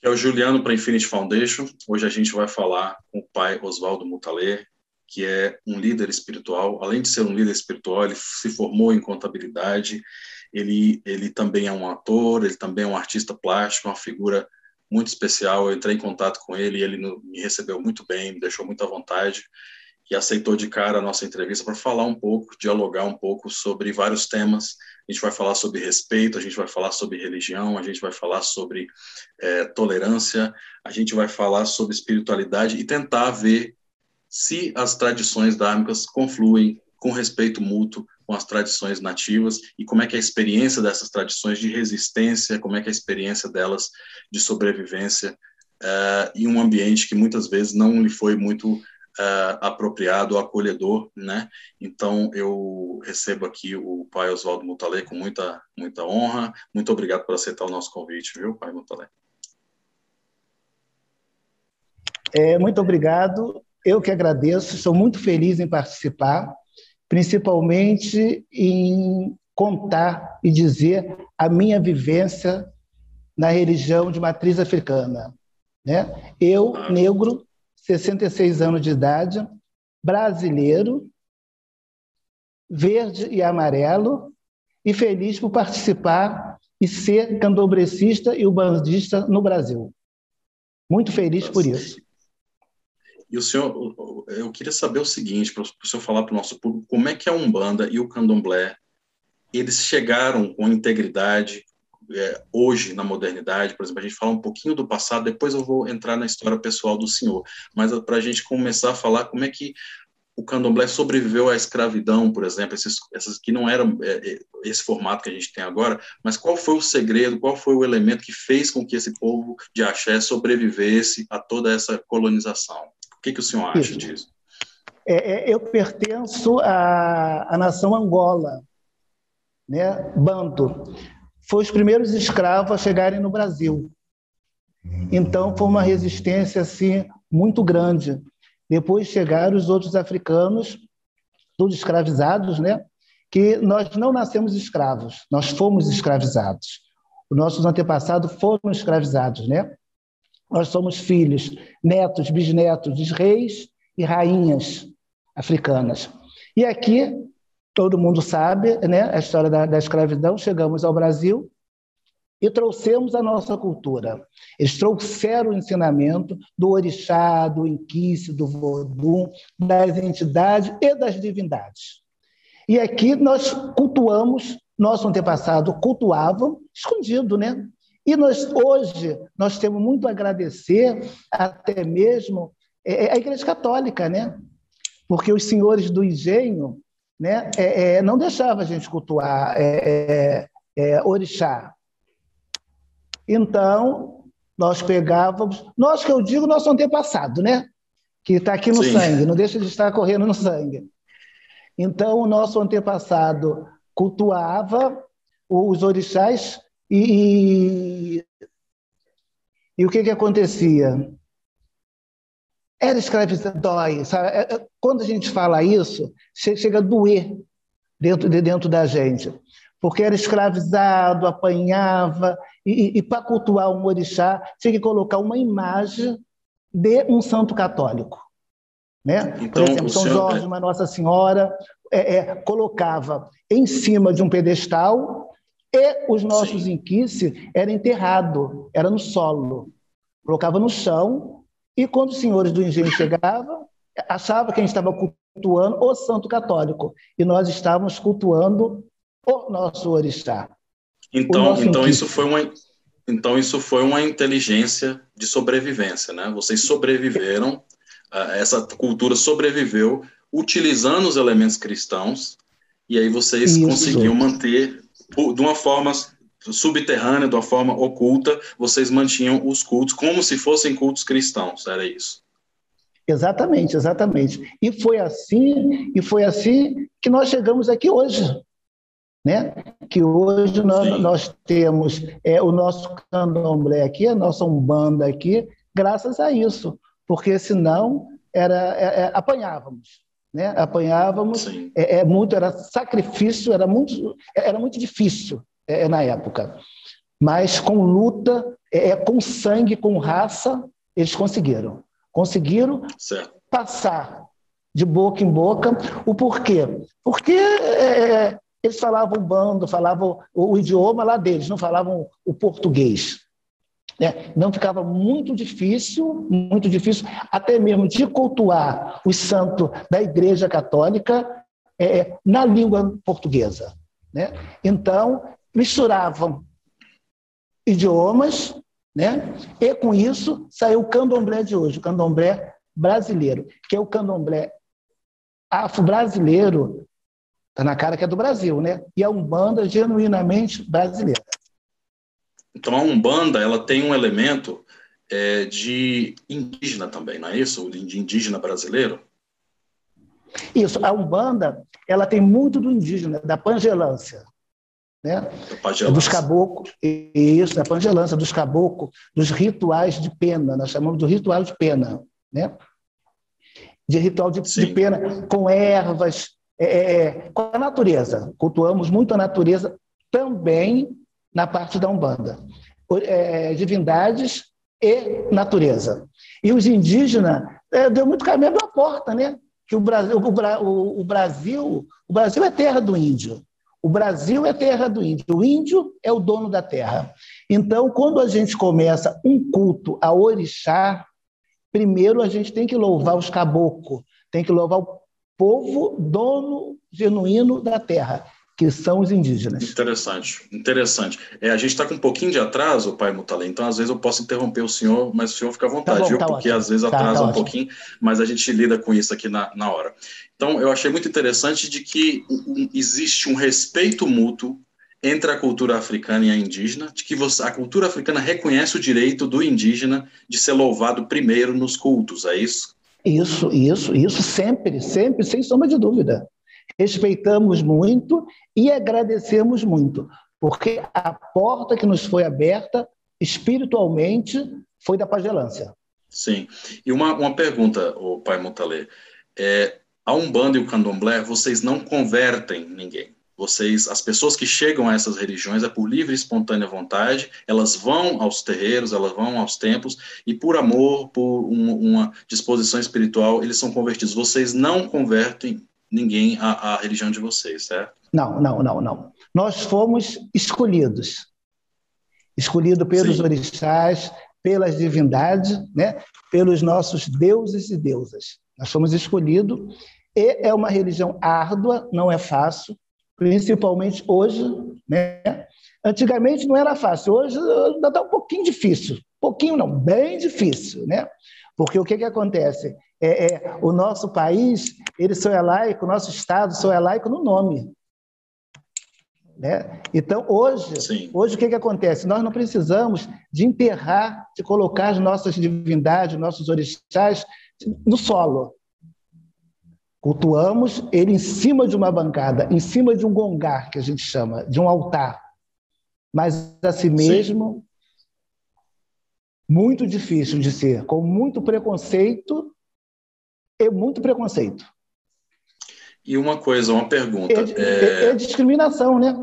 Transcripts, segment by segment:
que é o Juliano para Infinity Foundation. Hoje a gente vai falar com o pai Oswaldo Mutalê, que é um líder espiritual. Além de ser um líder espiritual, ele se formou em contabilidade. Ele, ele também é um ator, ele também é um artista plástico, uma figura muito especial. Eu entrei em contato com ele e ele me recebeu muito bem, me deixou muito à vontade e aceitou de cara a nossa entrevista para falar um pouco, dialogar um pouco sobre vários temas. A gente vai falar sobre respeito, a gente vai falar sobre religião, a gente vai falar sobre é, tolerância, a gente vai falar sobre espiritualidade e tentar ver se as tradições dármicas confluem com respeito mútuo com as tradições nativas e como é que a experiência dessas tradições de resistência, como é que a experiência delas de sobrevivência uh, em um ambiente que muitas vezes não lhe foi muito uh, apropriado, acolhedor, né? Então eu recebo aqui o pai Oswaldo Mutalé com muita muita honra. Muito obrigado por aceitar o nosso convite, viu, pai Mutalé? É, muito obrigado. Eu que agradeço. Sou muito feliz em participar, principalmente em contar e dizer a minha vivência na religião de matriz africana. Né? Eu, negro, 66 anos de idade, brasileiro, verde e amarelo, e feliz por participar e ser candombrecista e ubandista no Brasil. Muito feliz por isso. E o senhor, eu queria saber o seguinte, para o senhor falar para o nosso público, como é que a Umbanda e o Candomblé, eles chegaram com integridade, é, hoje na modernidade, por exemplo, a gente fala um pouquinho do passado, depois eu vou entrar na história pessoal do senhor, mas para a gente começar a falar como é que o candomblé sobreviveu à escravidão, por exemplo, esses, essas que não eram é, é, esse formato que a gente tem agora, mas qual foi o segredo, qual foi o elemento que fez com que esse povo de axé sobrevivesse a toda essa colonização? O que, que o senhor acha Isso. disso? É, é, eu pertenço à, à nação Angola, né? Banto foi os primeiros escravos a chegarem no Brasil. Então, foi uma resistência assim muito grande. Depois chegaram os outros africanos, todos escravizados, né? Que nós não nascemos escravos, nós fomos escravizados. Os nossos antepassados foram escravizados, né? Nós somos filhos, netos, bisnetos de reis e rainhas africanas. E aqui todo mundo sabe né, a história da, da escravidão. Chegamos ao Brasil e trouxemos a nossa cultura. Eles trouxeram o ensinamento do orixá, do inquice, do vodum, das entidades e das divindades. E aqui nós cultuamos, nosso antepassado cultuava escondido, né? E nós hoje nós temos muito a agradecer até mesmo é, é, a Igreja Católica, né? Porque os senhores do engenho né, é, é, não deixava a gente cultuar é, é, é, orixá. Então, nós pegávamos, nós que eu digo, nosso antepassado, né? Que está aqui no Sim. sangue, não deixa de estar correndo no sangue. Então, o nosso antepassado cultuava os orixás e, e, e o que, que acontecia? Era escravizado, dói. Sabe? É, é, quando a gente fala isso, chega a doer dentro, de dentro da gente. Porque era escravizado, apanhava, e, e para cultuar um orixá, tinha que colocar uma imagem de um santo católico. Né? Então, Por exemplo, São senhor... Jorge, uma Nossa Senhora, é, é, colocava em cima de um pedestal e os nossos inquices era enterrado, era no solo. Colocava no chão e quando os senhores do engenho chegavam, achava que a gente estava cultuando o santo católico. E nós estávamos cultuando o nosso orixá. Então, então isso foi uma então isso foi uma inteligência de sobrevivência, né? Vocês sobreviveram, essa cultura sobreviveu utilizando os elementos cristãos e aí vocês isso. conseguiam manter de uma forma subterrânea, de uma forma oculta, vocês mantinham os cultos como se fossem cultos cristãos, era isso? Exatamente, exatamente. E foi assim, e foi assim que nós chegamos aqui hoje, né? Que hoje nós, nós temos é, o nosso candomblé aqui, a nossa umbanda aqui, graças a isso, porque senão era é, é, apanhávamos, né? Apanhávamos, é, é, muito era sacrifício, era muito era muito difícil é, é, na época. Mas com luta é, com sangue, com raça, eles conseguiram. Conseguiram certo. passar de boca em boca. O porquê? Porque é, eles falavam bando, falavam o, o, idioma lá deles, não falavam o português. Né? Não ficava muito difícil, muito difícil, até mesmo de cultuar os santos da Igreja Católica é, na língua portuguesa. Né? Então, misturavam idiomas, né? e com isso saiu o candomblé de hoje, o candomblé brasileiro, que é o candomblé afro-brasileiro, está na cara que é do Brasil, né? E a Umbanda genuinamente brasileira. Então a Umbanda ela tem um elemento é, de indígena também, não é isso? De indígena brasileiro? Isso, a Umbanda ela tem muito do indígena, da pangelância. Né? Dos caboclos, isso, da pangelância, dos caboclos, dos rituais de pena, nós chamamos de ritual de pena. Né? de ritual de, de pena, com ervas, é, é, é, com a natureza. Cultuamos muito a natureza também na parte da Umbanda. É, divindades e natureza. E os indígenas é, deu muito caminho a porta, né? Que o Brasil, o, o, Brasil, o Brasil é terra do índio. O Brasil é terra do índio. O índio é o dono da terra. Então, quando a gente começa um culto a orixá, primeiro a gente tem que louvar os caboclos, tem que louvar o povo dono genuíno da terra, que são os indígenas. Interessante, interessante. É, a gente está com um pouquinho de atraso, pai Mutalê, então às vezes eu posso interromper o senhor, mas o senhor fica à vontade, tá bom, tá porque ótimo. às vezes tá, atrasa tá, tá um pouquinho, mas a gente lida com isso aqui na, na hora. Então, eu achei muito interessante de que existe um respeito mútuo entre a cultura africana e a indígena, de que você, a cultura africana reconhece o direito do indígena de ser louvado primeiro nos cultos, é isso? Isso, isso, isso sempre, sempre, sem sombra de dúvida. Respeitamos muito e agradecemos muito, porque a porta que nos foi aberta espiritualmente foi da pagelância. Sim. E uma, uma pergunta, o pai Montalê. É, a Umbanda e o Candomblé, vocês não convertem ninguém. Vocês, as pessoas que chegam a essas religiões é por livre e espontânea vontade, elas vão aos terreiros, elas vão aos templos e por amor, por uma, uma disposição espiritual, eles são convertidos. Vocês não convertem ninguém à, à religião de vocês, certo? Não, não, não, não. Nós fomos escolhidos, escolhido pelos Sim. orixás, pelas divindades, né? pelos nossos deuses e deusas. Nós fomos escolhidos e é uma religião árdua, não é fácil, principalmente hoje, né? Antigamente não era fácil, hoje ainda está um pouquinho difícil, pouquinho não, bem difícil, né? Porque o que, que acontece? É, é, o nosso país, ele só é laico, o nosso Estado só é laico no nome. Né? Então, hoje, hoje o que, que acontece? Nós não precisamos de enterrar, de colocar as nossas divindades, nossos orixás no solo. Cultuamos ele em cima de uma bancada, em cima de um gongar, que a gente chama, de um altar. Mas a si mesmo, Sim. muito difícil de ser, com muito preconceito e muito preconceito. E uma coisa, uma pergunta. É, é... é discriminação, né?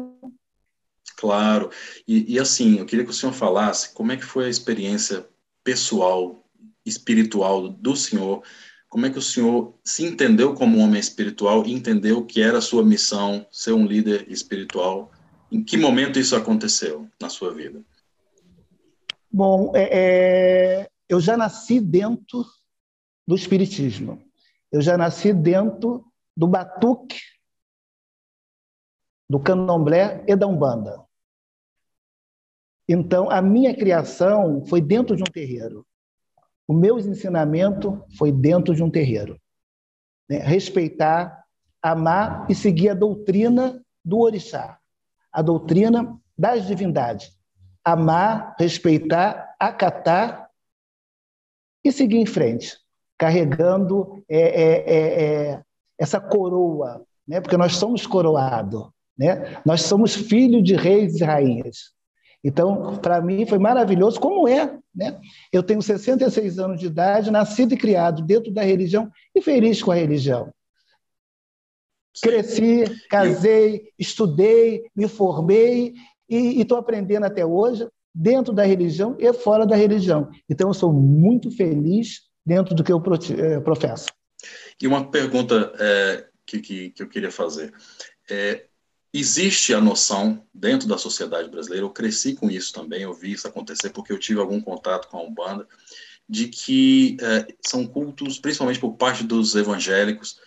Claro. E, e, assim, eu queria que o senhor falasse como é que foi a experiência pessoal, espiritual do senhor como é que o senhor se entendeu como um homem espiritual e entendeu que era a sua missão ser um líder espiritual? Em que momento isso aconteceu na sua vida? Bom, é, é, eu já nasci dentro do espiritismo. Eu já nasci dentro do batuque, do candomblé e da umbanda. Então, a minha criação foi dentro de um terreiro. O meu ensinamento foi dentro de um terreiro. Né? Respeitar, amar e seguir a doutrina do orixá, a doutrina das divindades. Amar, respeitar, acatar e seguir em frente, carregando é, é, é, é essa coroa, né? porque nós somos coroados, né? nós somos filhos de reis e rainhas. Então, para mim foi maravilhoso, como é. Né? Eu tenho 66 anos de idade, nascido e criado dentro da religião e feliz com a religião. Cresci, casei, estudei, me formei e estou aprendendo até hoje. dentro da religião e fora da religião. Então, eu sou muito feliz dentro do que eu eh, professo. E uma pergunta é, que, que, que, eu queria fazer. É, existe a noção dentro da sociedade brasileira, eu cresci com isso também, eu vi isso acontecer porque eu tive algum contato com a Umbanda, de que é, são cultos, principalmente por parte dos evangélicos,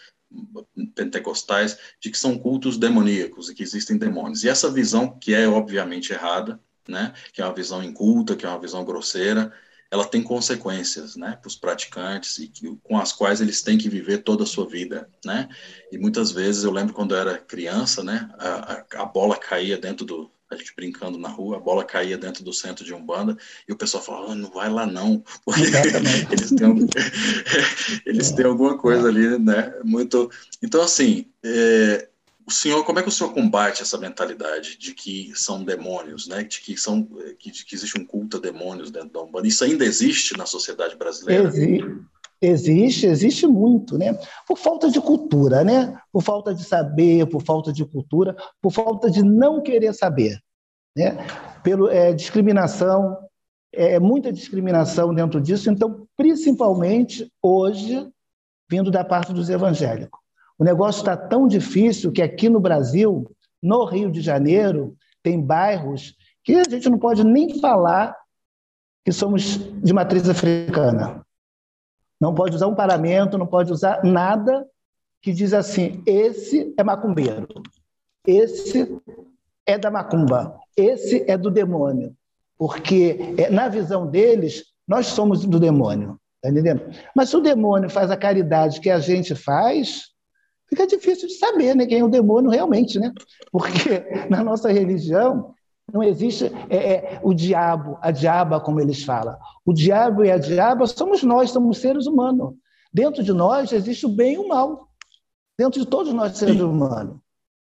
pentecostais, de que são cultos demoníacos e que existem demônios. E essa visão, que é obviamente errada, né, que é uma visão inculta, que é uma visão grosseira, ela tem consequências, né, para os praticantes e que, com as quais eles têm que viver toda a sua vida, né? E muitas vezes eu lembro quando eu era criança, né, a, a, bola caía dentro do a gente brincando na rua, a bola caía dentro do centro de Umbanda e o pessoal falava, oh, não vai lá não, porque eles têm, eles têm alguma coisa ali, né? Muito. Então, assim, é, o senhor, como é que o senhor combate essa mentalidade de que são demônios, né? De que são, de que existe um culto a demônios dentro da Umbanda? Isso ainda existe na sociedade brasileira? Existe. Existe, existe muito, né? Por falta de cultura, né? Por falta de saber, por falta de cultura, por falta de não querer saber, né? Pelo é, discriminação, é muita discriminação dentro disso. Então, principalmente hoje, vindo da parte dos evangélicos, o negócio está tão difícil que aqui no Brasil, no Rio de Janeiro, tem bairros que a gente não pode nem falar que somos de matriz africana. Não pode usar um paramento, não pode usar nada que diz assim: esse é macumbeiro, esse é da macumba, esse é do demônio. Porque, é, na visão deles, nós somos do demônio. Tá entendendo? Mas se o demônio faz a caridade que a gente faz, fica difícil de saber né, quem é o demônio realmente, né? Porque na nossa religião, não existe é, é, o diabo, a diaba, como eles falam. O diabo e a diaba somos nós, somos seres humanos. Dentro de nós existe o bem e o mal. Dentro de todos nós, seres humanos.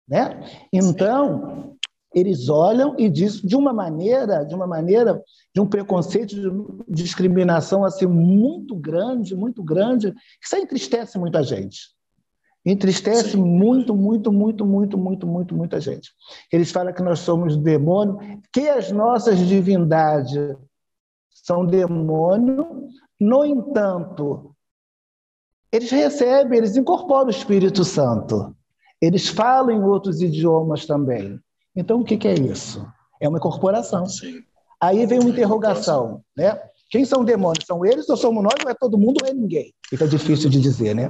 Né? Então, eles olham e dizem de uma maneira, de uma maneira, de um preconceito, de discriminação assim muito grande, muito grande, que isso entristece muita gente. Entristece Sim. muito, muito, muito, muito, muito, muito, muita gente. Eles falam que nós somos demônio, que as nossas divindades são demônio, no entanto, eles recebem, eles incorporam o Espírito Santo. Eles falam em outros idiomas também. Então, o que, é isso? É uma incorporação. Sim. Aí vem uma interrogação, né? Quem são demônios? São eles ou somos nós? Ou é todo mundo ou é ninguém? Fica difícil de dizer, né?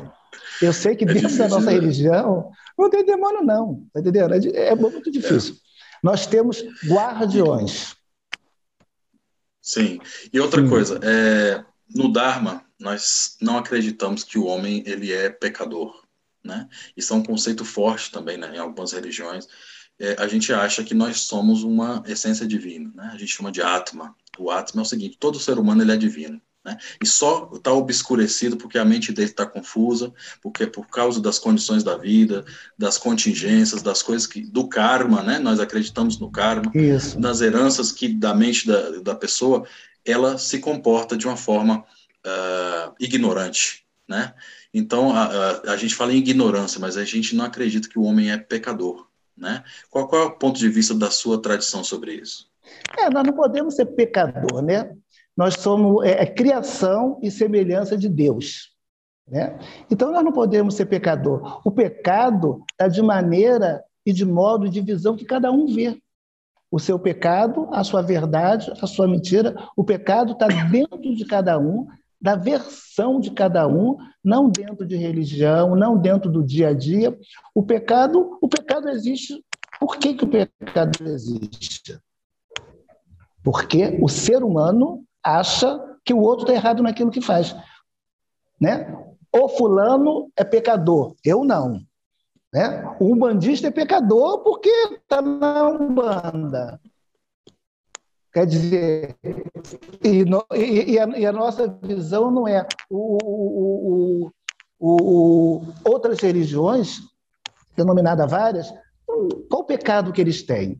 Eu sei que é dentro difícil, da nossa né? religião não tem demônio, não. Tá entendendo? É, é muito difícil. É. Nós temos guardiões. Sim. E outra Sim. coisa, é, no Dharma, nós não acreditamos que o homem ele é pecador. Né? Isso é um conceito forte também né, em algumas religiões. É, a gente acha que nós somos uma essência divina. Né? A gente chama de Atma. O Atma é o seguinte: todo ser humano ele é divino. Né? E só está obscurecido porque a mente dele está confusa, porque por causa das condições da vida, das contingências, das coisas que do karma, né? Nós acreditamos no karma, Isso. das heranças que da mente da, da pessoa, ela se comporta de uma forma uh, ignorante, né? Então a, a, a, gente fala em ignorância, mas a gente não acredita que o homem é pecador, né? Qual, qual é o ponto de vista da sua tradição sobre isso? É, nós não podemos ser pecador, né? Nós somos é, é, criação e semelhança de Deus. Né? Então, nós não podemos ser pecador. O pecado está de maneira e de modo de visão que cada um vê. O seu pecado, a sua verdade, a sua mentira, o pecado está dentro de cada um, da versão de cada um, não dentro de religião, não dentro do dia a dia. O pecado, o pecado existe. Por que, que o pecado existe? Porque o ser humano acha que o outro está errado naquilo que faz. Né? O fulano é pecador, eu não. Né? O umbandista é pecador porque está na Umbanda. Quer dizer, e, no, e, e, a, e, a, nossa visão não é. O, o, o, outras religiões, denominadas várias, qual o pecado que eles têm?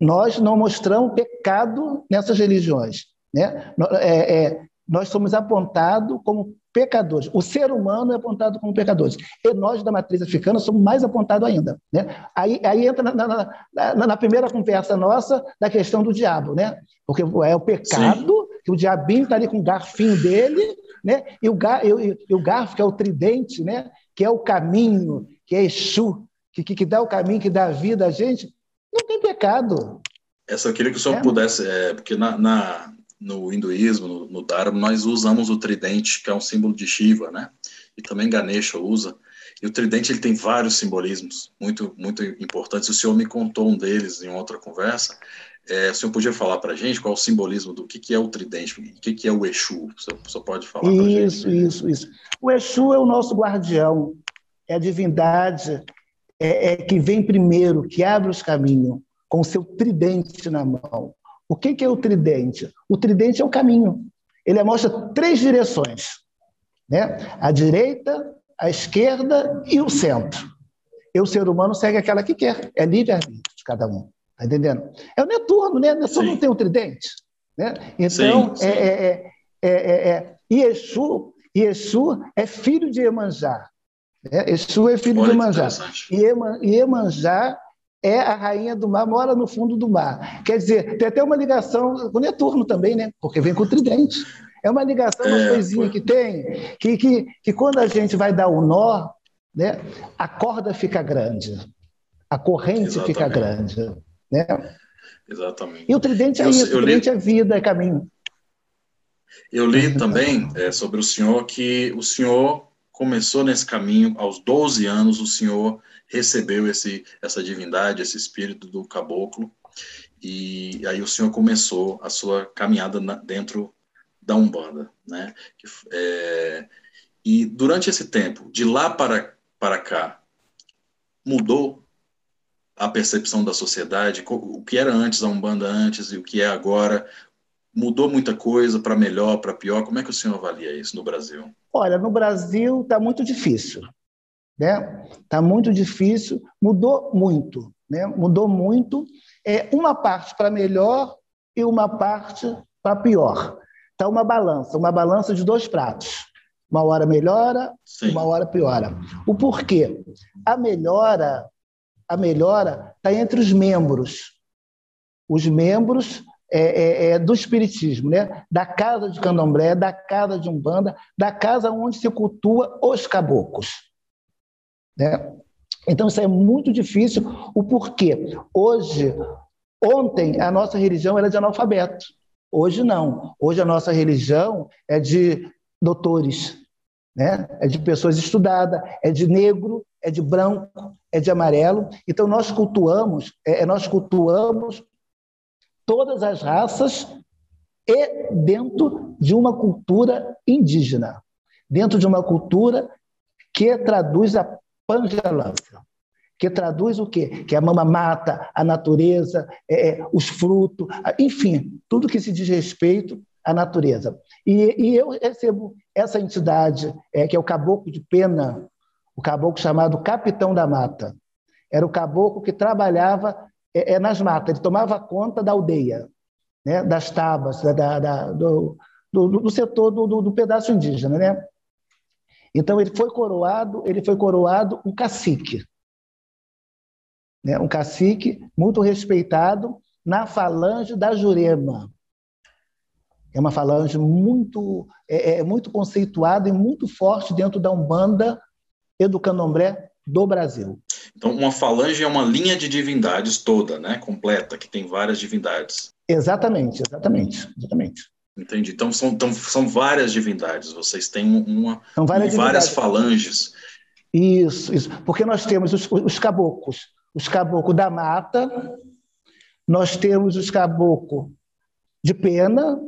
Nós não mostramos pecado nessas religiões. Né? É, é, nós somos apontados como pecadores. O ser humano é apontado como pecadores. E nós, da matriz africana, somos mais apontados ainda. Né? Aí, aí entra na, na, na, na, primeira conversa nossa da questão do diabo, né? Porque é o pecado, Sim. que o diabinho está ali com o garfinho dele, né? e, o, e, e o garfo, que é o tridente, né? que é o caminho, que é Exu, que, que, que dá o caminho, que dá a vida a gente, não tem pecado. Essa eu queria que o senhor é. pudesse, é, porque na, na, no hinduísmo, no, no Dharma, nós usamos o tridente, que é um símbolo de Shiva, né? E também Ganesha usa. E o tridente ele tem vários simbolismos muito muito importantes. O senhor me contou um deles em outra conversa. É, o senhor podia falar para a gente qual é o simbolismo do que, que é o tridente, o que, que é o Exu? O senhor, o senhor pode falar para gente? Isso, isso, isso. O Exu é o nosso guardião, é a divindade é, é, que vem primeiro, que abre os caminhos, com o seu tridente na mão. O que é o tridente? O tridente é o caminho. Ele mostra três direções: né? a direita, a esquerda e o centro. E o ser humano segue aquela que quer. É livre-arbítrio de cada um. Está entendendo? É o Netuno, né? Netuno não tem o tridente. Né? Então, sim, sim. É, é, é, é, é Yeshu, Yeshu é filho de Emanjá. Né? Exu é filho Olha de Emanjá. E Emanjá é a rainha do mar, mora no fundo do mar. Quer dizer, tem até uma ligação com o Netuno também, né? Porque vem com o tridente. É uma ligação, uma é, coisinha que tem, que, que, que quando a gente vai dar o nó, né, a corda fica grande, a corrente Exatamente. fica grande. Né? Exatamente. E o tridente é eu, isso, o tridente li... é vida, é caminho. Eu li também é, sobre o senhor que o senhor começou nesse caminho aos 12 anos, o senhor recebeu esse, essa divindade, esse espírito do caboclo, e aí o senhor começou a sua caminhada na, dentro da Umbanda, né? É, e durante esse tempo, de lá para, para cá, mudou a percepção da sociedade, o que era antes a Umbanda antes e o que é agora, mudou muita coisa para melhor, para pior? Como é que o senhor avalia isso no Brasil? Olha, no Brasil está muito difícil né? Está muito difícil, mudou muito, né? Mudou muito. É uma parte para melhor e uma parte para pior. Está uma balança, uma balança de dois pratos. Uma hora melhora, Sim. uma hora piora. O porquê? A melhora, a melhora está entre os membros. Os membros é, é, é, do espiritismo, né? da casa de candomblé, da casa de umbanda, da casa onde se cultua os caboclos. Né? Então, isso é muito difícil. O porquê? Hoje, ontem, a nossa religião era de analfabeto. Hoje, não. Hoje, a nossa religião é de doutores, né? é de pessoas estudadas, é de negro, é de branco, é de amarelo. Então, nós cultuamos, é, nós cultuamos todas as raças e dentro de uma cultura indígena, dentro de uma cultura que traduz a pangelância, que traduz o quê? Que a mama mata a natureza, é, é, os frutos, enfim, tudo que se diz respeito à natureza. E, e eu recebo essa entidade, é, que é o caboclo de pena, o caboclo chamado Capitão da Mata. Era o caboclo que trabalhava é, é nas matas, ele tomava conta da aldeia, né, das tabas, da, da, do, do, do, setor do, do pedaço indígena. Né? Então ele foi coroado, ele foi coroado um cacique, né? um cacique muito respeitado na falange da Jurema. É uma falange muito, é, é muito conceituada e muito forte dentro da Umbanda e do Candomblé do Brasil. Então, uma falange é uma linha de divindades toda, né? completa, que tem várias divindades. Exatamente, exatamente, exatamente. Entendi. Então são, então são várias divindades. Vocês têm uma são várias, várias falanges. Isso, isso. Porque nós temos os, os caboclos, os caboclos da mata, nós temos os caboclos de pena,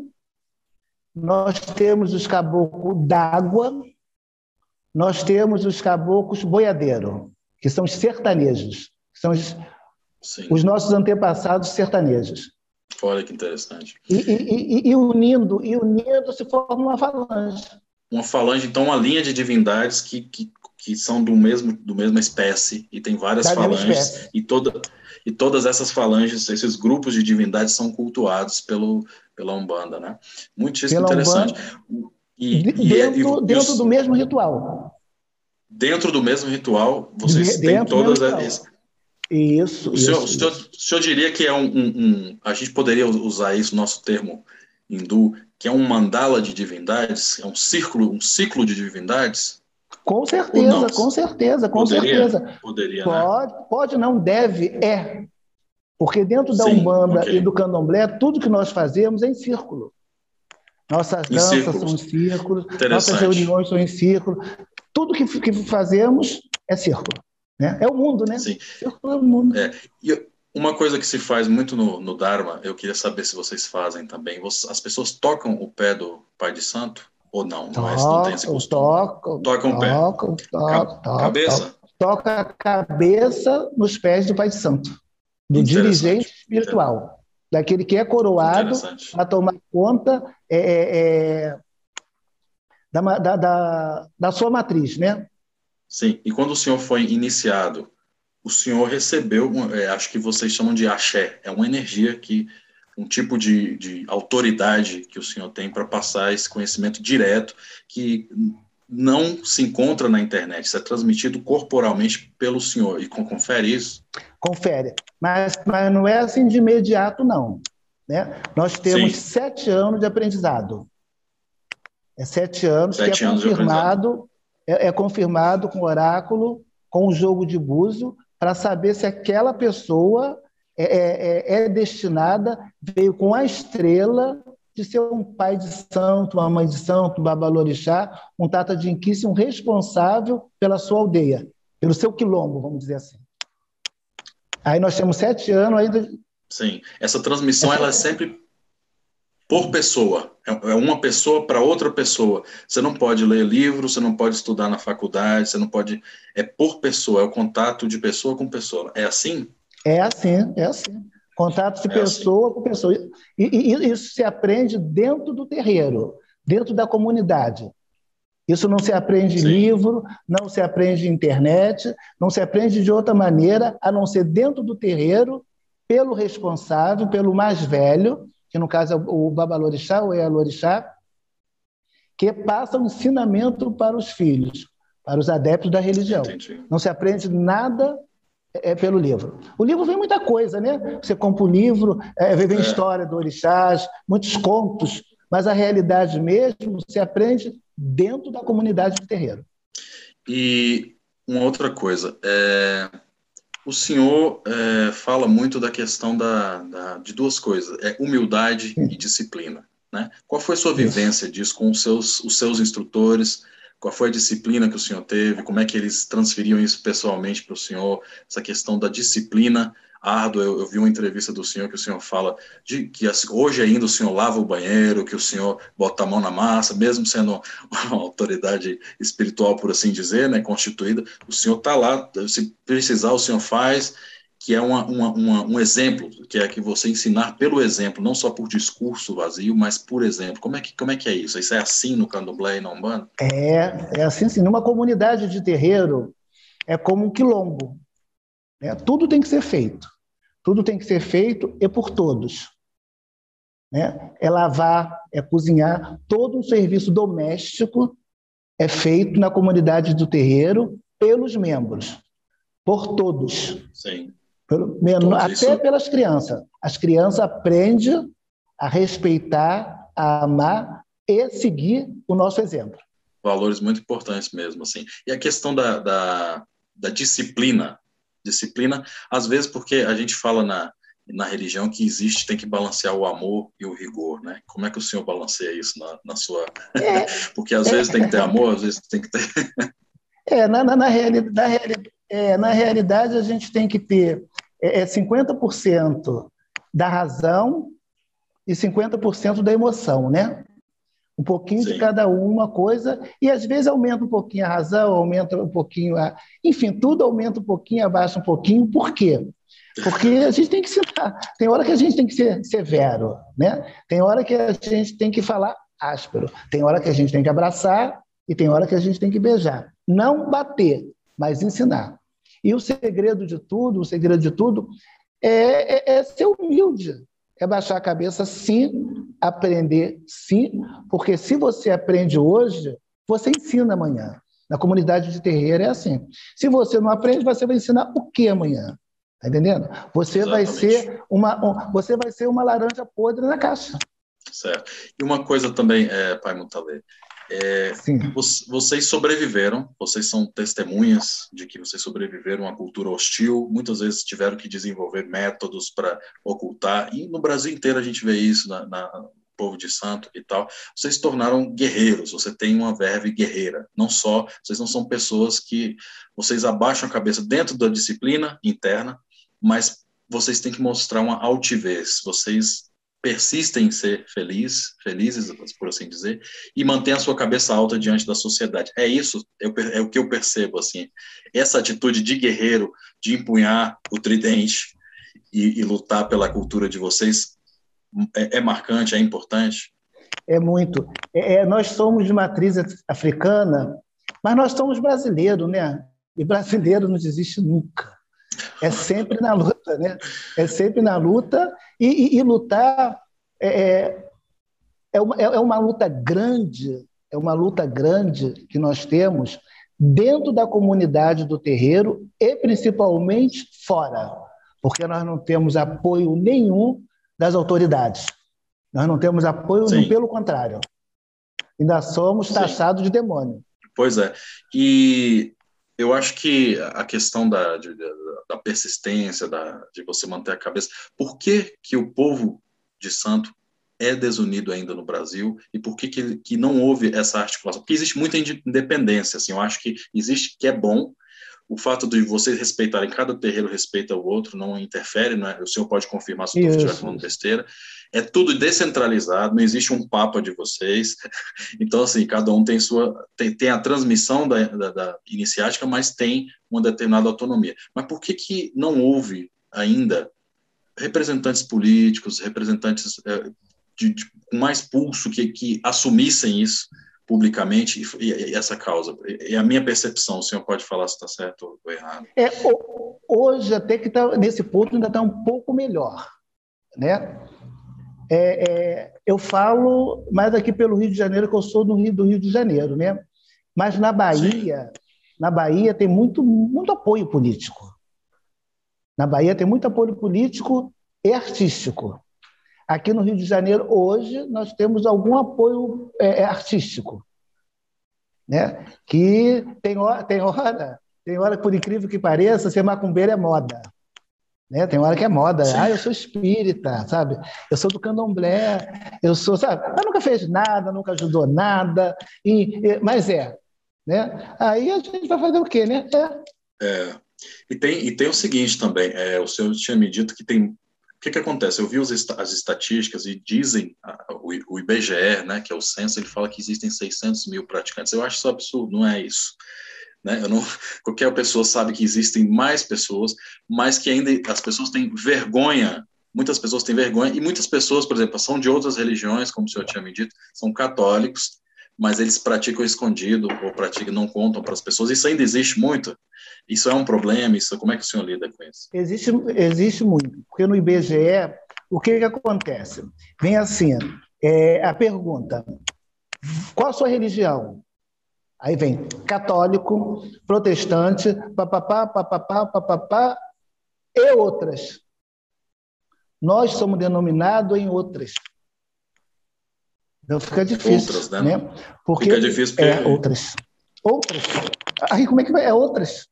nós temos os caboclos d'água, nós temos os caboclos boiadeiro, que são os sertanejos, que são os, os nossos antepassados sertanejos. Olha que interessante. E, e, e, e, unindo, e unindo se forma uma falange. Uma falange, então, uma linha de divindades que, que, que são do mesmo, do mesma espécie e tem várias da falanges e toda e todas essas falanges, esses grupos de divindades são cultuados pelo pela Umbanda, né? Muitíssimo pela interessante. Umbanda, e, e, dentro, e, dentro do mesmo ritual. Dentro do mesmo ritual, vocês de, têm todas as. Isso. O senhor, isso. O, senhor, o senhor diria que é um, um, um, A gente poderia usar isso, nosso termo hindu, que é um mandala de divindades, é um círculo, um ciclo de divindades? Com certeza, com certeza, com poderia, certeza. Poderia, pode, né? pode, não deve, é. Porque dentro da Sim, Umbanda okay. e do Candomblé, tudo que nós fazemos é em círculo. Nossas danças são em círculos, nossas reuniões são em círculo. Tudo que, que fazemos é círculo. Né? É o mundo, né? Sim. Círculo é o mundo. É. E uma coisa que se faz muito no, no Dharma, eu queria saber se vocês fazem também. As pessoas tocam o pé do Pai de Santo ou não? Toca, mas não tem esse costume. Toca, tocam o pé. Toca, toca, cabeça? Toca a cabeça nos pés do Pai de Santo, do dirigente espiritual, daquele que é coroado para tomar conta é, é, é, da, da, da, da sua matriz, né? Sim, e quando o senhor foi iniciado, o senhor recebeu, é, acho que vocês chamam de axé, é uma energia que, um tipo de, de autoridade que o senhor tem para passar esse conhecimento direto, que não se encontra na internet, isso é transmitido corporalmente pelo senhor, e confere isso? Confere, mas, mas não é assim de imediato, não. Né? Nós temos Sim. sete anos de aprendizado. É sete anos sete que é anos confirmado, é, é confirmado com oráculo, com o jogo de búzio, para saber se aquela pessoa é, é, é, é, destinada, veio com a estrela de ser um pai de santo, uma mãe de santo, um babalorixá, um tata de inquice, um responsável pela sua aldeia, pelo seu quilombo, vamos dizer assim. Aí nós temos sete anos ainda. Sim, essa transmissão ela é sempre por pessoa. É, é uma pessoa para outra pessoa. Você não pode ler livro, você não pode estudar na faculdade, você não pode. É por pessoa, é o contato de pessoa com pessoa. É assim? É assim, é assim. Contato de é assim. pessoa assim. com pessoa. E, e, e isso se aprende dentro do terreiro, dentro da comunidade. Isso não se aprende em livro, não se aprende em internet, não se aprende de outra maneira, a não ser dentro do terreiro, pelo responsável, pelo mais velho, que no caso é o Babalorixá ou é a Lorixá, que passa o um ensinamento para os filhos, para os adeptos da religião. Entendi. Não se aprende nada é, é, pelo livro. O livro vem muita coisa, né? Você compra o livro, é, vem é. história do orixás, muitos contos, mas a realidade mesmo se aprende dentro da comunidade de terreiro. E uma outra coisa, é, o senhor é, fala muito da questão da, da, de duas coisas, é humildade e disciplina. Né? Qual foi a sua vivência disso com os seus, os seus instrutores? Qual foi a disciplina que o senhor teve? Como é que eles transferiam isso pessoalmente para o senhor? Essa questão da disciplina árdua. Eu, eu, vi uma entrevista do senhor que o senhor fala de que hoje ainda o senhor lava o banheiro, que o senhor bota a mão na massa, mesmo sendo uma autoridade espiritual, por assim dizer, né, constituída, o senhor está lá, se precisar, o senhor faz, que é uma, uma, uma, um exemplo, que é que você ensinar pelo exemplo, não só por discurso vazio, mas por exemplo. Como é que, como é, que é isso? Isso é assim no candomblé e na Umbanda? É, é assim, sim. Numa comunidade de terreiro, é como um quilombo. Né? Tudo tem que ser feito. Tudo tem que ser feito e por todos. Né? É lavar, é cozinhar. Todo um serviço doméstico é feito na comunidade do terreiro pelos membros, por todos. Sim. Pelo, até isso... pelas crianças. As crianças aprendem a respeitar, a amar e seguir o nosso exemplo. Valores muito importantes mesmo, assim. E a questão da, da, da disciplina disciplina, às vezes porque a gente fala na, na religião que existe, tem que balancear o amor e o rigor, né? Como é que o senhor balanceia isso na, na sua... É. porque às vezes tem que ter amor, às vezes tem que ter... é, na, na, na, reali... na, reali... é, na realidade a gente tem que ter é, 50% é da razão e 50% da emoção, né? Um pouquinho Sim. de cada uma coisa, e às vezes aumenta um pouquinho a razão, aumenta um pouquinho a. Enfim, tudo aumenta um pouquinho, abaixa um pouquinho. Por quê? Porque a gente tem que citar. Tem hora que a gente tem que ser severo, né? Tem hora que a gente tem que falar áspero. Tem hora que a gente tem que abraçar e tem hora que a gente tem que beijar. Não bater, mas ensinar. E o segredo de tudo, o segredo de tudo é, é, é ser humilde, é baixar a cabeça, sim, aprender, sim, porque se você aprende hoje, você ensina amanhã. Na comunidade de terreiro é assim. Se você não aprende, você vai ensinar o que amanhã? Tá entendendo? Você Exatamente. vai ser uma um, você vai ser uma laranja podre na caixa. Certo. E uma coisa também, é, Pai Mutalê, é, vocês sobreviveram, vocês são testemunhas de que vocês sobreviveram a cultura hostil, muitas vezes tiveram que desenvolver métodos para ocultar, e no Brasil inteiro a gente vê isso na, na povo de santo e tal, vocês se tornaram guerreiros, você tem uma verve guerreira, não só, vocês não são pessoas que, vocês abaixam a cabeça dentro da disciplina interna, mas vocês têm que mostrar uma altivez, vocês persistem em ser feliz, felizes, por assim dizer, e mantém a sua cabeça alta diante da sociedade. É isso, é o que eu percebo, assim, essa atitude de guerreiro, de empunhar o tridente e, e lutar pela cultura de vocês, é, é, marcante, é importante? É muito. É, é, nós somos de matriz africana, mas nós somos brasileiros, né? E brasileiro não desiste nunca. É sempre na luta, né? É sempre na luta e, e, e lutar é, é, é, uma, é uma luta grande, é uma luta grande que nós temos dentro da comunidade do terreiro e principalmente fora, porque nós não temos apoio nenhum das autoridades. Nós não temos apoio, Sim. pelo contrário. Ainda somos taxados de demônio. Pois é. E eu acho que a questão da, de, da persistência, da, de você manter a cabeça. Por que, que o povo de santo é desunido ainda no Brasil e por que, que, que não houve essa articulação? Porque existe muita independência, assim, eu acho que existe que é bom, o fato de vocês respeitarem, cada terreiro respeita o outro, não interfere, não é? o senhor pode confirmar se eu estiver falando besteira, é tudo descentralizado, não existe um papa de vocês, então, assim, cada um tem sua, tem, tem a transmissão da, da, da, iniciática, mas tem uma determinada autonomia. Mas por que que não houve ainda representantes políticos, representantes é, de, de, mais pulso que, que assumissem isso, publicamente e, essa causa. É a minha percepção, o senhor pode falar se está certo ou errado. É, hoje, até que tá, nesse ponto, ainda está um pouco melhor. Né? É, é, eu falo mais aqui pelo Rio de Janeiro, que eu sou do Rio, do Rio de Janeiro, né? mas na Bahia, Sim. na Bahia tem muito, muito apoio político. Na Bahia tem muito apoio político e artístico. Aqui no Rio de Janeiro, hoje, nós temos algum apoio é, é, artístico. Né? Que tem hora, tem hora, tem hora, por incrível que pareça, ser macumbeiro é moda. Né? Tem hora que é moda. Sim. Ah, eu sou espírita, sabe? Eu sou do candomblé, eu sou, sabe? Mas nunca fez nada, nunca ajudou nada, e, e, mas é. Né? Aí a gente vai fazer o quê, né? É. é. E, tem, e tem o seguinte também, é, o senhor tinha me dito que tem que, que acontece? Eu vi os, as estatísticas e dizem, o, IBGE, né, que é o censo, ele fala que existem 600 mil praticantes. Eu acho isso absurdo, não é isso. Né? Não, qualquer pessoa sabe que existem mais pessoas, mas que ainda as pessoas têm vergonha. Muitas pessoas têm vergonha e muitas pessoas, por exemplo, são de outras religiões, como o senhor tinha me dito, são católicos, mas eles praticam escondido ou praticam não contam para as pessoas. Isso ainda existe muito. Isso é um problema? Isso, como é que o senhor lida com isso? Existe, existe muito, porque no IBGE, o que, que acontece? Vem assim, é, a pergunta, qual a sua religião? Aí vem católico, protestante, papapá, papapá, papapá, e outras. Nós somos denominados em outras. Então fica difícil. Outras, né? né? Porque, fica difícil porque... É, outras. Outras. Aí como é que vai? É outras.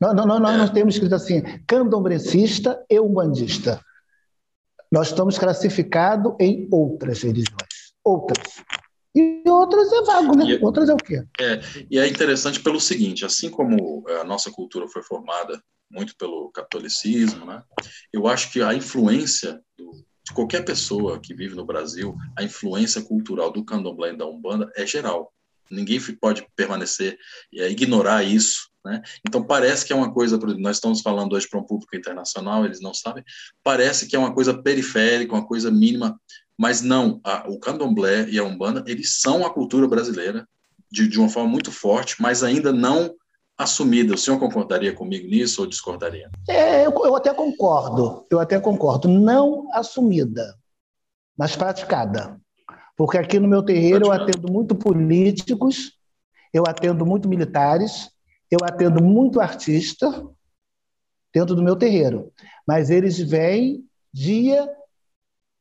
Nós, nós, nós, nós temos escrito assim, candombrecista e umbandista. Nós estamos classificados em outras religiões. Outras. E outras é vago, né? E, é- outras é o quê? É, e é interessante pelo seguinte, assim como a nossa cultura foi formada muito pelo catolicismo, né? Eu acho que a influência do, de qualquer pessoa que vive no Brasil, a influência cultural do candomblé e da umbanda é geral. Ninguém pode permanecer, é, ignorar isso. Né? Então, parece que é uma coisa, nós estamos falando hoje para um público internacional, eles não sabem, parece que é uma coisa periférica, uma coisa mínima, mas não, a, o candomblé e a umbanda, eles são a cultura brasileira de, de uma forma muito forte, mas ainda não assumida. O senhor concordaria comigo nisso ou discordaria? É, eu, eu até concordo, eu até concordo. Não assumida, mas praticada. Porque aqui no meu terreiro praticada. eu atendo muito políticos, eu atendo muito militares, eu atendo muito artista dentro do meu terreiro. Mas eles vêm dia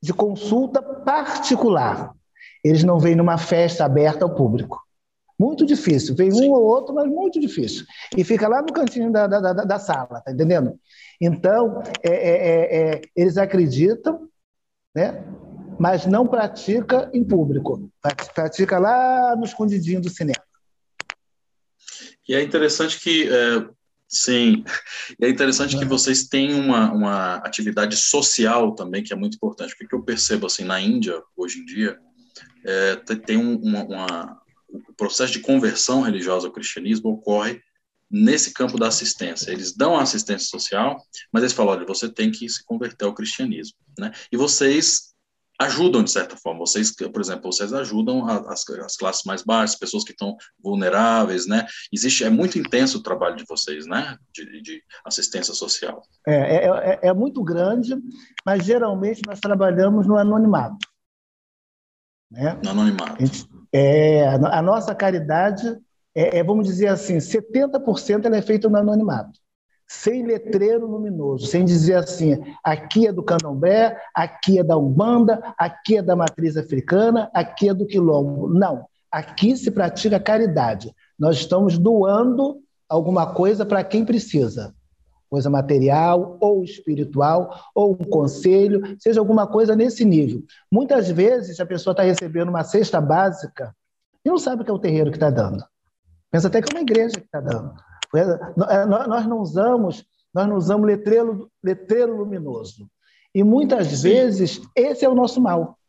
de consulta particular. Eles não vêm numa festa aberta ao público. Muito difícil. Vem Sim. um ou outro, mas muito difícil. E fica lá no cantinho da, da, da, da sala, tá entendendo? Então, é, é, é, é, eles acreditam, né? mas não pratica em público. Pratica lá no escondidinho do cinema. E é interessante que, é, sim, é interessante que vocês têm uma, uma atividade social também, que é muito importante, porque eu percebo, assim, na Índia, hoje em dia, é, tem uma, uma, o processo de conversão religiosa ao cristianismo ocorre nesse campo da assistência. Eles dão a assistência social, mas eles falam, olha, você tem que se converter ao cristianismo, né? E vocês ajudam de certa forma. Vocês, por exemplo, vocês ajudam as, as classes mais baixas, pessoas que estão vulneráveis, né? Existe, é muito intenso o trabalho de vocês, né? De, de assistência social. É, é, é, é muito grande, mas geralmente nós trabalhamos no anonimato. Né? No anonimato. A, gente, é, a nossa caridade é, é, vamos dizer assim, 70% ela é feita no anonimato sem letreiro luminoso, sem dizer assim, aqui é do candomblé, aqui é da Umbanda, aqui é da matriz africana, aqui é do quilombo. Não, aqui se pratica caridade. Nós estamos doando alguma coisa para quem precisa. Coisa material ou espiritual, ou um conselho, seja alguma coisa nesse nível. Muitas vezes a pessoa está recebendo uma cesta básica e não sabe o que é o terreiro que está dando. Pensa até que é uma igreja que está dando. É, nós não usamos, nós não usamos letreiro, letreiro luminoso. E muitas Sim. vezes esse é o nosso mal.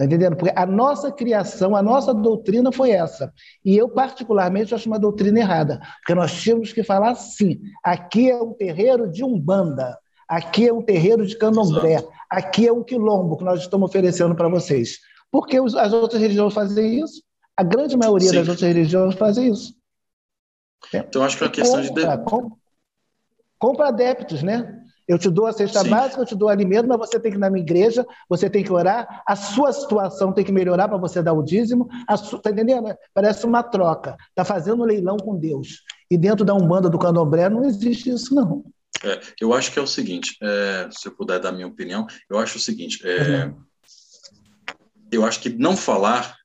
Está entendendo? Porque a nossa criação, a nossa doutrina foi essa. E eu, particularmente, acho uma doutrina errada. Porque nós tínhamos que falar assim: aqui é um terreiro de umbanda, aqui é um terreiro de candomblé, Exato. aqui é um quilombo que nós estamos oferecendo para vocês. Porque as outras religiões fazem isso? A grande maioria Sim. das outras religiões fazem isso. Então, acho que é uma questão compra, de. Compra, compra adeptos, né? Eu te dou a cesta Sim. básica, eu te dou alimento, mas você tem que ir na minha igreja, você tem que orar, a sua situação tem que melhorar para você dar o dízimo. Está entendendo? Parece uma troca. Está fazendo um leilão com Deus. E dentro da Umbanda do Candomblé não existe isso, não. É, eu acho que é o seguinte, é, se eu puder dar minha opinião, eu acho o seguinte, é, uhum. eu acho que não falar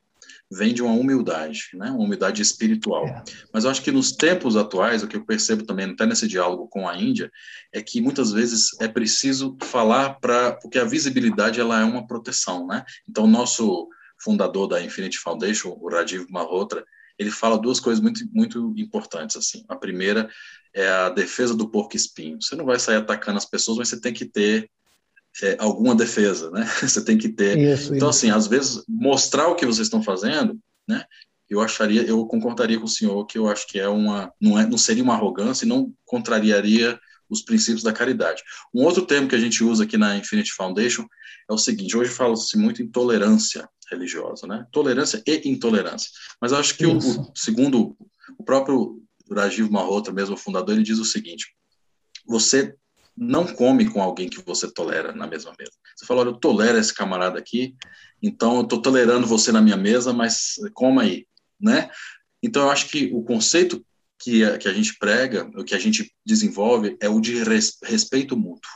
vem de uma humildade, né? uma humildade espiritual. É. Mas eu acho que nos tempos atuais, o que eu percebo também, até nesse diálogo com a Índia, é que muitas vezes é preciso falar para. porque a visibilidade ela é uma proteção. Né? Então, o nosso fundador da Infinity Foundation, o Rajiv Malhotra, ele fala duas coisas muito, muito importantes. assim. A primeira é a defesa do porco espinho. Você não vai sair atacando as pessoas, mas você tem que ter é, alguma defesa, né? Você tem que ter. Isso, então, isso. assim, às vezes mostrar o que vocês estão fazendo, né? Eu acharia, eu concordaria com o senhor que eu acho que é uma, não é, não seria uma arrogância e não contrariaria os princípios da caridade. Um outro termo que a gente usa aqui na Infinity Foundation é o seguinte: hoje fala-se muito em tolerância religiosa, né? Tolerância e intolerância. Mas eu acho que o, o, segundo o próprio Rajiv Malhotra, mesmo o fundador, ele diz o seguinte: você não come com alguém que você tolera na mesma mesa. Você fala, olha, eu tolero esse camarada aqui, então eu estou tolerando você na minha mesa, mas coma aí, né? Então eu acho que o conceito que a, que a gente prega, o que a gente desenvolve é o de res, respeito mútuo,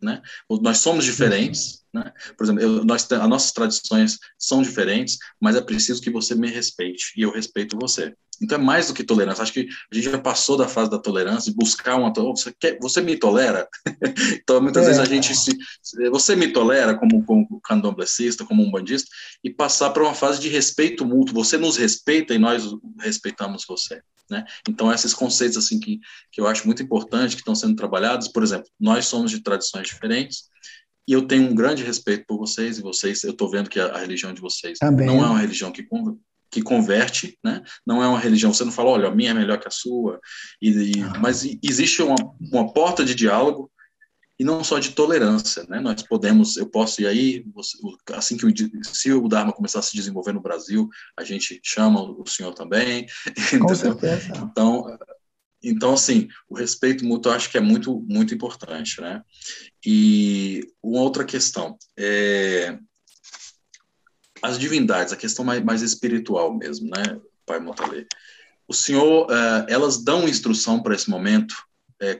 né? Nós somos diferentes, né? Por exemplo, eu, nós, as nossas tradições são diferentes, mas é preciso que você me respeite e eu respeito você. Então é mais do que tolerância. Acho que a gente já passou da fase da tolerância e buscar uma. Você, quer, você me tolera? então muitas é. vezes a gente se. Você me tolera como, como candomblessista, como um bandista, e passar para uma fase de respeito mútuo. Você nos respeita e nós respeitamos você. Né? Então, esses conceitos assim que, que eu acho muito importante, que estão sendo trabalhados, por exemplo, nós somos de tradições diferentes, e eu tenho um grande respeito por vocês, e vocês, eu estou vendo que a, a, religião de vocês Também. não é uma religião que, que converte, né? Não é uma religião. Você não fala, olha, a minha é melhor que a sua. E, e mas existe uma, uma porta de diálogo e não só de tolerância, né? Nós podemos, eu posso ir aí, assim que o, se o Dharma começar a se desenvolver no Brasil, a gente chama o senhor também, Com certeza. Então, então assim, o respeito mútuo eu acho que é muito muito importante, né? E uma outra questão é as divindades, a questão mais, mais espiritual mesmo, né, Pai Motalê? O senhor, uh, elas dão instrução para esse momento é,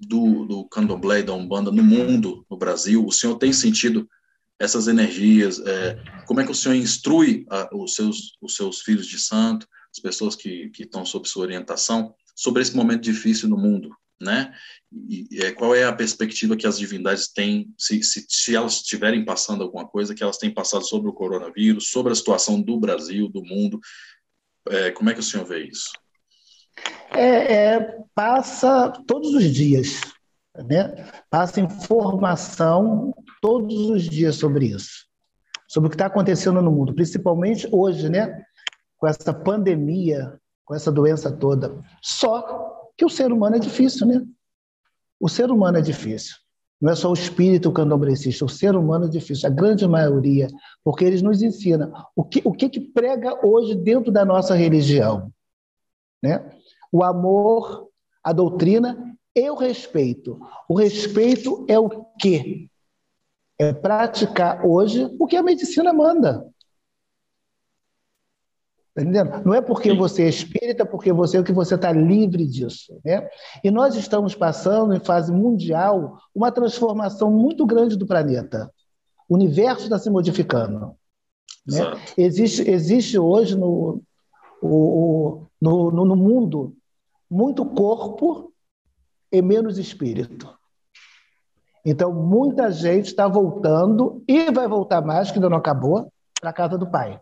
do, do candomblé e da umbanda no mundo, no Brasil? O senhor tem sentido essas energias? É, como é que o senhor instrui a, os, seus, os seus filhos de santo, as pessoas que, que estão sob sua orientação, sobre esse momento difícil no mundo? Né? E, é, qual é a perspectiva que as divindades têm, se, se, se elas estiverem passando alguma coisa, que elas têm passado sobre o coronavírus, sobre a situação do Brasil, do mundo? É, como é que o senhor vê isso? É, é, passa todos os dias, né? passa informação todos os dias sobre isso, sobre o que está acontecendo no mundo, principalmente hoje, né? com essa pandemia, com essa doença toda. Só que o ser humano é difícil, né? O ser humano é difícil. Não é só o espírito candomblessista, o ser humano é difícil, a grande maioria, porque eles nos ensinam o que, o que, que prega hoje dentro da nossa religião. Né? O amor, a doutrina e o respeito. O respeito é o quê? É praticar hoje o que a medicina manda. Tá entendendo? Não é porque você é espírita, porque você é que você está livre disso. Né? E nós estamos passando, em fase mundial, uma transformação muito grande do planeta. O universo está se modificando. Né? Existe, existe hoje no, o, no, no mundo muito corpo e menos espírito. Então, muita gente está voltando e vai voltar mais, que ainda não acabou, para a casa do Pai.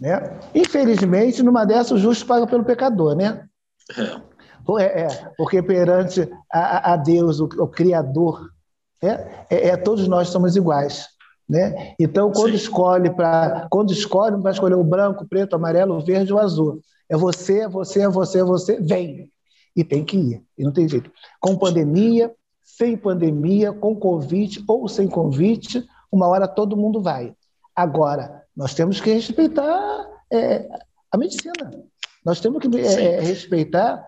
Né? Infelizmente, numa dessas, o justo paga pelo pecador, né? É. é, é porque perante a, a Deus, o, o Criador, é, é, é, todos nós somos iguais. Né? Então, quando Sim. escolhe para quando escolhe, vai escolher o branco, o preto, o amarelo, o verde ou o azul. É você, é você, é você, é você, vem. E tem que ir, e não tem jeito. Com pandemia, sem pandemia, com convite ou sem convite, uma hora todo mundo vai. Agora, nós temos que respeitar é, a medicina. Nós temos que é, respeitar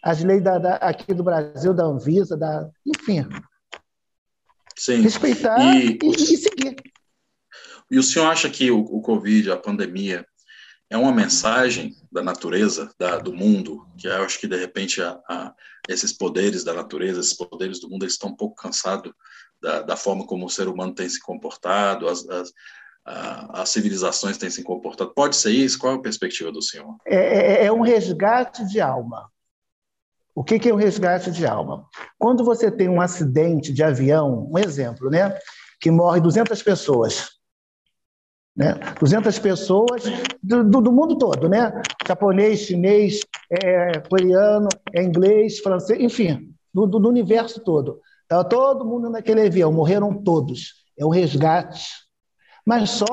as leis da, da, aqui do Brasil, da Anvisa, da, enfim. Sim. Respeitar e, e, e, seguir. E o senhor acha que o, o Covid, a pandemia, é uma mensagem da natureza, da, do mundo, que eu acho que, de repente, a, a, esses poderes da natureza, esses poderes do mundo, eles estão um pouco cansados da, da forma como o ser humano tem se comportado, as, as, as civilizações têm se comportado. Pode ser isso? Qual é a perspectiva do senhor? É, é, é um resgate de alma. O que, que é um resgate de alma? Quando você tem um acidente de avião, um exemplo, né, que morre 200 pessoas, né? 200 pessoas do, do, do mundo todo, né? Japonês, chinês, é, coreano, é inglês, francês, enfim, do, do, universo todo. Estava todo mundo naquele avião, morreram todos. É um resgate mas só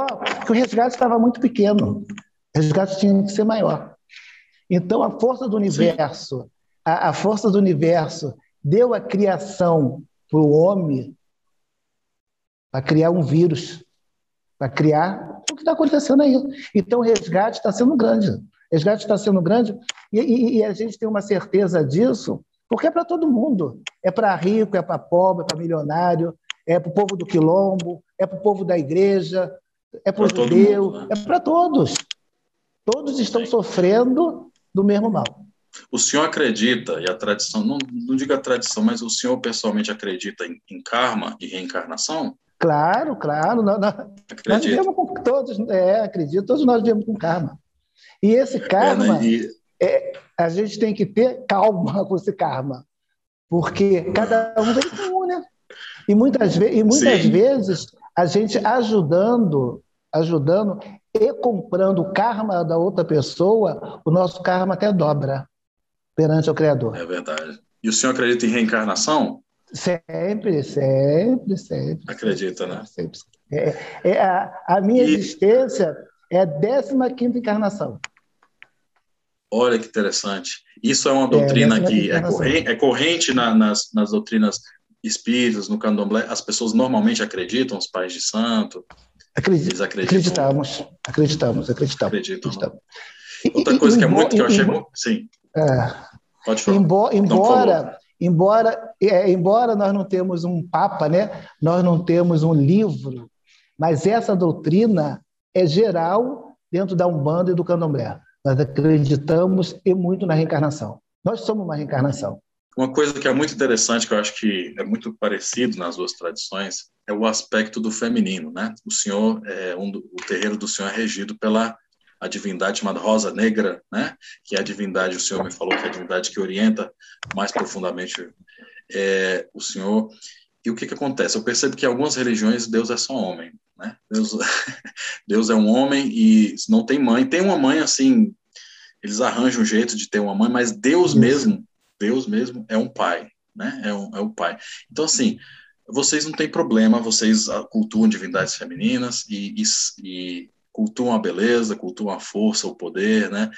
que o resgate estava muito pequeno. O resgate tinha que ser maior. Então, a força do universo, a, a força do universo deu a criação para o homem para criar um vírus, para criar o que está acontecendo aí. Então, o resgate está sendo grande. O resgate está sendo grande e, e, e, a gente tem uma certeza disso, porque é para todo mundo. É para rico, é para pobre, é para milionário, é para o povo do quilombo, é para o povo da igreja, é para o judeu, né? é para todos. Todos estão sofrendo do mesmo mal. O senhor acredita, e a tradição, não, não diga a tradição, mas o senhor pessoalmente acredita em, em karma e reencarnação? Claro, claro. Nós, nós vivemos com todos, é, acredito, todos nós vivemos com karma. E esse é, karma, é, né? é, a gente tem que ter calma com esse karma, porque cada um vem né? E muitas, ve e muitas vezes a gente ajudando, ajudando e comprando o karma da outra pessoa, o nosso karma até dobra perante o Criador. É verdade. E o senhor acredita em reencarnação? Sempre, sempre, sempre. Acredita, né? Sempre. É, é a, a, minha e... existência é a 15 encarnação. Olha que interessante. Isso é uma é, doutrina é, que é corrente, é corrente na, nas, nas doutrinas espíritos, no candomblé, as pessoas normalmente acreditam, os pais de santo? Acredit? Acreditamos, acreditamos, acreditamos. Acreditam. acreditamos. Outra coisa e, que é muito que eu achei... Sim. É, Pode falar. Embora, embora, embora, é, embora nós não temos um papa, né? nós não temos um livro, mas essa doutrina é geral dentro da Umbanda e do Candomblé. Nós acreditamos e muito na reencarnação. Nós somos uma reencarnação. Uma coisa que é muito interessante, que eu acho que é muito parecido nas duas tradições, é o aspecto do feminino, né? O senhor, é um, o terreiro do senhor é regido pela a divindade chamada Rosa Negra, né? Que é a divindade, o senhor me falou que é a divindade que orienta mais profundamente é, o senhor. E o que que acontece? Eu percebo que em algumas religiões Deus é só homem, né? Deus, Deus é um homem e não tem mãe. Tem uma mãe assim, eles arranjam um jeito de ter uma mãe, mas Deus mesmo, Deus mesmo é um pai, né? É um, é um pai. Então assim, vocês não têm problema, vocês cultuam divindades femininas e, e, e cultuam a beleza, cultuam a força, o poder, né?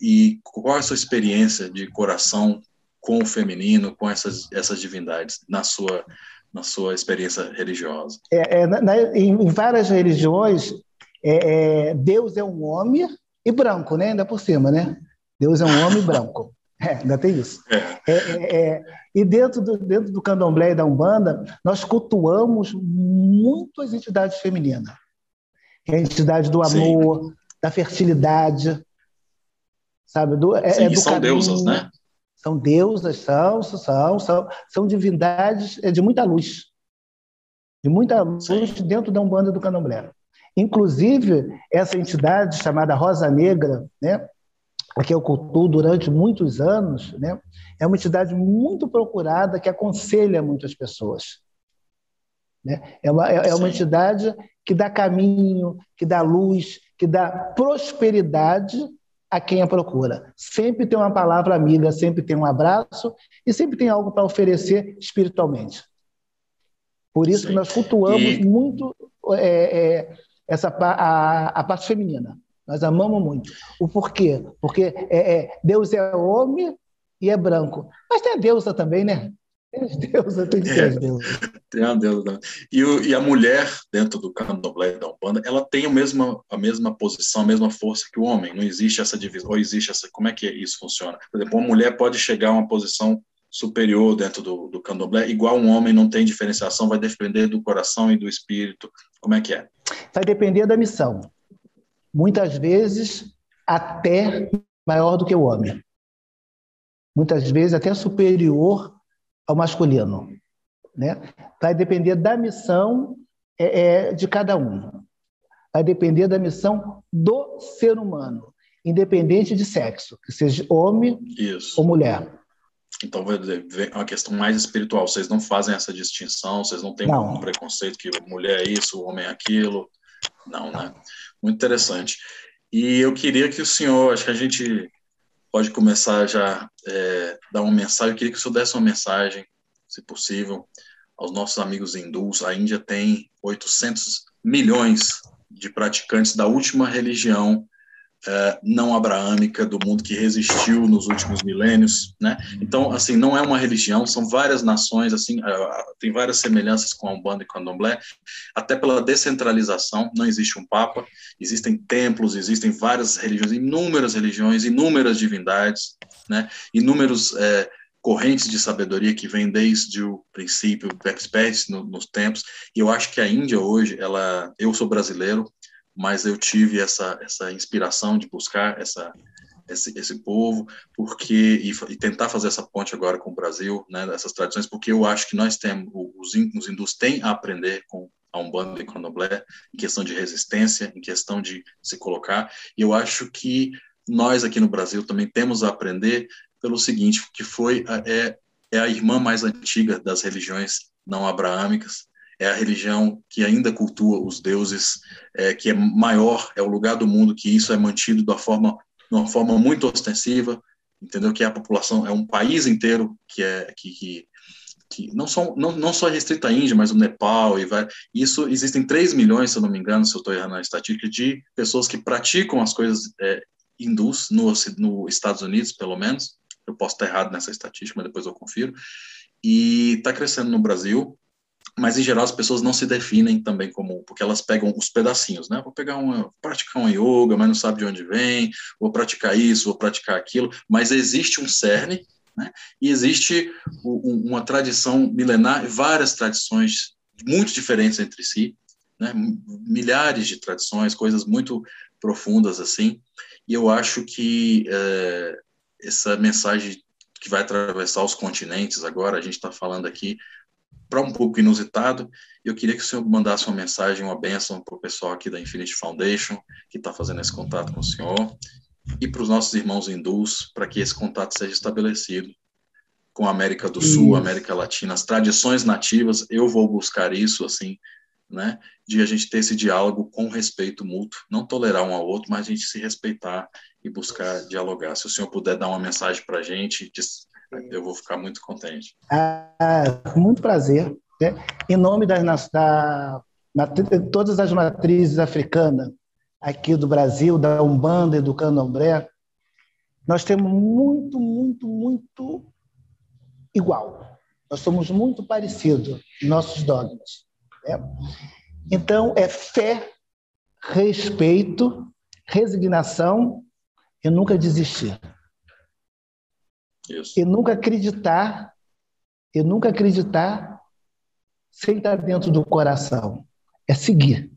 E qual é a sua experiência de coração com o feminino, com essas, essas divindades, na sua, na sua experiência religiosa? É, é na, em, várias religiões, é, é, Deus é um homem e branco, né? Ainda por cima, né? Deus é um homem branco. É, ainda tem isso. É. É, é, e dentro do, dentro do candomblé e da Umbanda, nós cultuamos muito as entidades femininas é a entidade do amor, Sim. da fertilidade, sabe? Do, é, Sim, é do são caminho. deusas, né? São deusas, são, são, são, são divindades é de muita luz. De muita luz Sim. dentro da Umbanda do Candomblé. Inclusive, essa entidade chamada Rosa Negra, né, que eu cultuo durante muitos anos, né, é uma entidade muito procurada que aconselha muitas pessoas. Né? É, uma, é, é uma entidade que dá caminho, que dá luz, que dá prosperidade a quem a procura. Sempre tem uma palavra amiga, sempre tem um abraço e sempre tem algo para oferecer espiritualmente. Por isso Sim. que nós cultuamos e... muito é, é, essa a, a, parte feminina. Nós amamos muito. O porquê? Porque é, é Deus é homem e é branco. Mas tem a deusa também, né? Deusa, tem que ter as deusas. Tem a deusa. E, e a mulher, dentro do candomblé da Umbanda, ela tem a mesma, a mesma posição, a mesma força que o homem. Não existe essa divisão, ou existe essa... Como é que isso funciona? Por exemplo, uma mulher pode chegar a uma posição superior dentro do, do candomblé, igual um homem não tem diferenciação, vai depender do coração e do espírito. Como é que é? Vai depender da missão. Muitas vezes, até maior do que o homem. Muitas vezes, até superior ao masculino. Né? Vai depender da missão é, é, de cada um. Vai depender da missão do ser humano, independente de sexo, que seja homem Isso. ou mulher. Então, é uma questão mais espiritual. Vocês não fazem essa distinção, vocês não têm não. um preconceito que mulher é isso, homem é aquilo. Não, né? Muito interessante. E eu queria que o senhor, acho que a gente pode começar já é, dar uma mensagem. Eu queria que o senhor desse uma mensagem, se possível, aos nossos amigos hindus. A Índia tem 800 milhões de praticantes da última religião não abraâmica do mundo que resistiu nos últimos milênios, né? Então, assim, não é uma religião, são várias nações, assim, é, tem várias semelhanças com a Umbanda e Candomblé, até pela descentralização, não existe um papa, existem templos, existem várias religiões, inúmeras religiões, inúmeras divindades, né? Inúmeros é, correntes de sabedoria que vêm desde o princípio, experts no, nos tempos, e eu acho que a Índia hoje, ela, eu sou brasileiro, mas eu tive essa, essa inspiração de buscar essa, esse, esse povo, porque e, e, tentar fazer essa ponte agora com o Brasil, né, essas tradições, porque eu acho que nós temos, os, os hindus têm a aprender com a Umbanda e Candomblé em questão de resistência, em questão de se colocar, e eu acho que nós aqui no Brasil também temos a aprender pelo seguinte, que foi é, é a irmã mais antiga das religiões não abraâmicas, é a religião que ainda cultua os deuses, é, que é maior, é o lugar do mundo que isso é mantido da forma, de uma forma muito ostensiva, entendeu? Que a população é um país inteiro que é que, que, que não, são, não, não só restrito à Índia, mas o Nepal e vai. Isso existem 3 milhões, se eu não me engano, se eu estou errando na estatística, de pessoas que praticam as coisas é, hindus no, no Estados Unidos, pelo menos. Eu posso estar errado nessa estatística, mas depois eu confiro e está crescendo no Brasil, mas em geral as pessoas não se definem também como, porque elas pegam os pedacinhos, né? Vou pegar uma, praticar uma yoga, mas não sabe de onde vem, vou praticar isso, vou praticar aquilo, mas existe um cerne, né? E existe uma tradição milenar, várias tradições muito diferentes entre si, né? Milhares de tradições, coisas muito profundas assim, e eu acho que é, essa mensagem que vai atravessar os continentes agora, a gente está falando aqui para um pouco inusitado. Eu queria que o senhor mandasse uma mensagem, uma bênção para o pessoal aqui da Infinity Foundation, que está fazendo esse contato com o senhor, e para os nossos irmãos hindus, para que esse contato seja estabelecido com a América do Sul, isso. América Latina, as tradições nativas. Eu vou buscar isso, assim, né, de a gente ter esse diálogo com respeito mútuo, não tolerar um ao outro, mas a gente se respeitar e buscar dialogar. Se o senhor puder dar uma mensagem para a gente, eu vou ficar muito contente. Ah, muito prazer. Né? Em nome das, da, todas as matrizes africanas aqui do Brasil, da Umbanda e do Candomblé, nós temos muito, muito, muito igual. Nós somos muito parecidos nossos dogmas. Né? Então, é fé, respeito, resignação e nunca desistir. Isso. E nunca acreditar, e nunca acreditar sem estar dentro do coração. É seguir.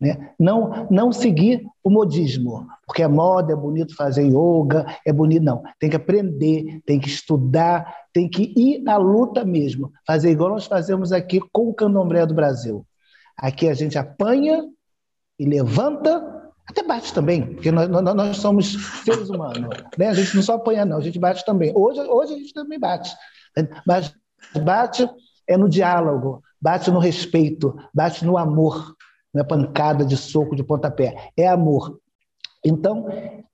Né? Não, não seguir o modismo, porque é moda, é bonito fazer yoga, é bonito. Não, tem que aprender, tem que estudar, tem que ir à luta mesmo. Fazer igual nós fazemos aqui com o candomblé do Brasil. Aqui a gente apanha e levanta, até bate também, porque nós, nós, nós somos seres humanos. Né? A gente não só apanha, não, a gente bate também. Hoje, hoje a gente também bate. Mas bate é no diálogo, bate no respeito, bate no amor não é pancada de soco de pontapé, é amor. Então,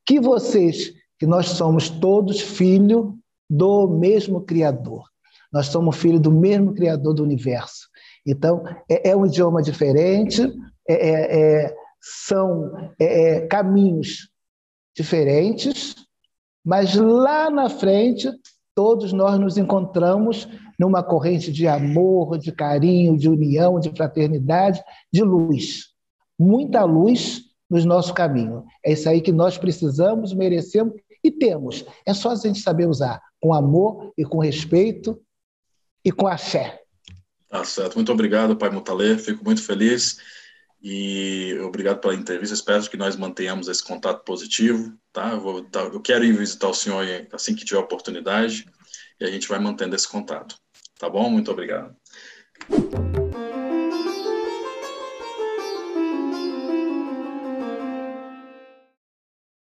que vocês, que nós somos todos filhos do mesmo Criador, nós somos filhos do mesmo Criador do universo. Então, é, é um idioma diferente, é, é, é são é, é, caminhos diferentes, mas lá na frente, todos nós nos encontramos numa corrente de amor, de carinho, de união, de fraternidade, de luz. Muita luz no nosso caminho. É isso aí que nós precisamos, merecemos e temos. É só a gente saber usar com amor e com respeito e com axé. Tá certo. Muito obrigado, Pai Mutalê. Fico muito feliz e obrigado pela entrevista. Espero que nós mantenhamos esse contato positivo. Tá? Eu, vou, eu quero ir visitar o senhor assim que tiver oportunidade e a gente vai mantendo esse contato. Tá bom? Muito obrigado.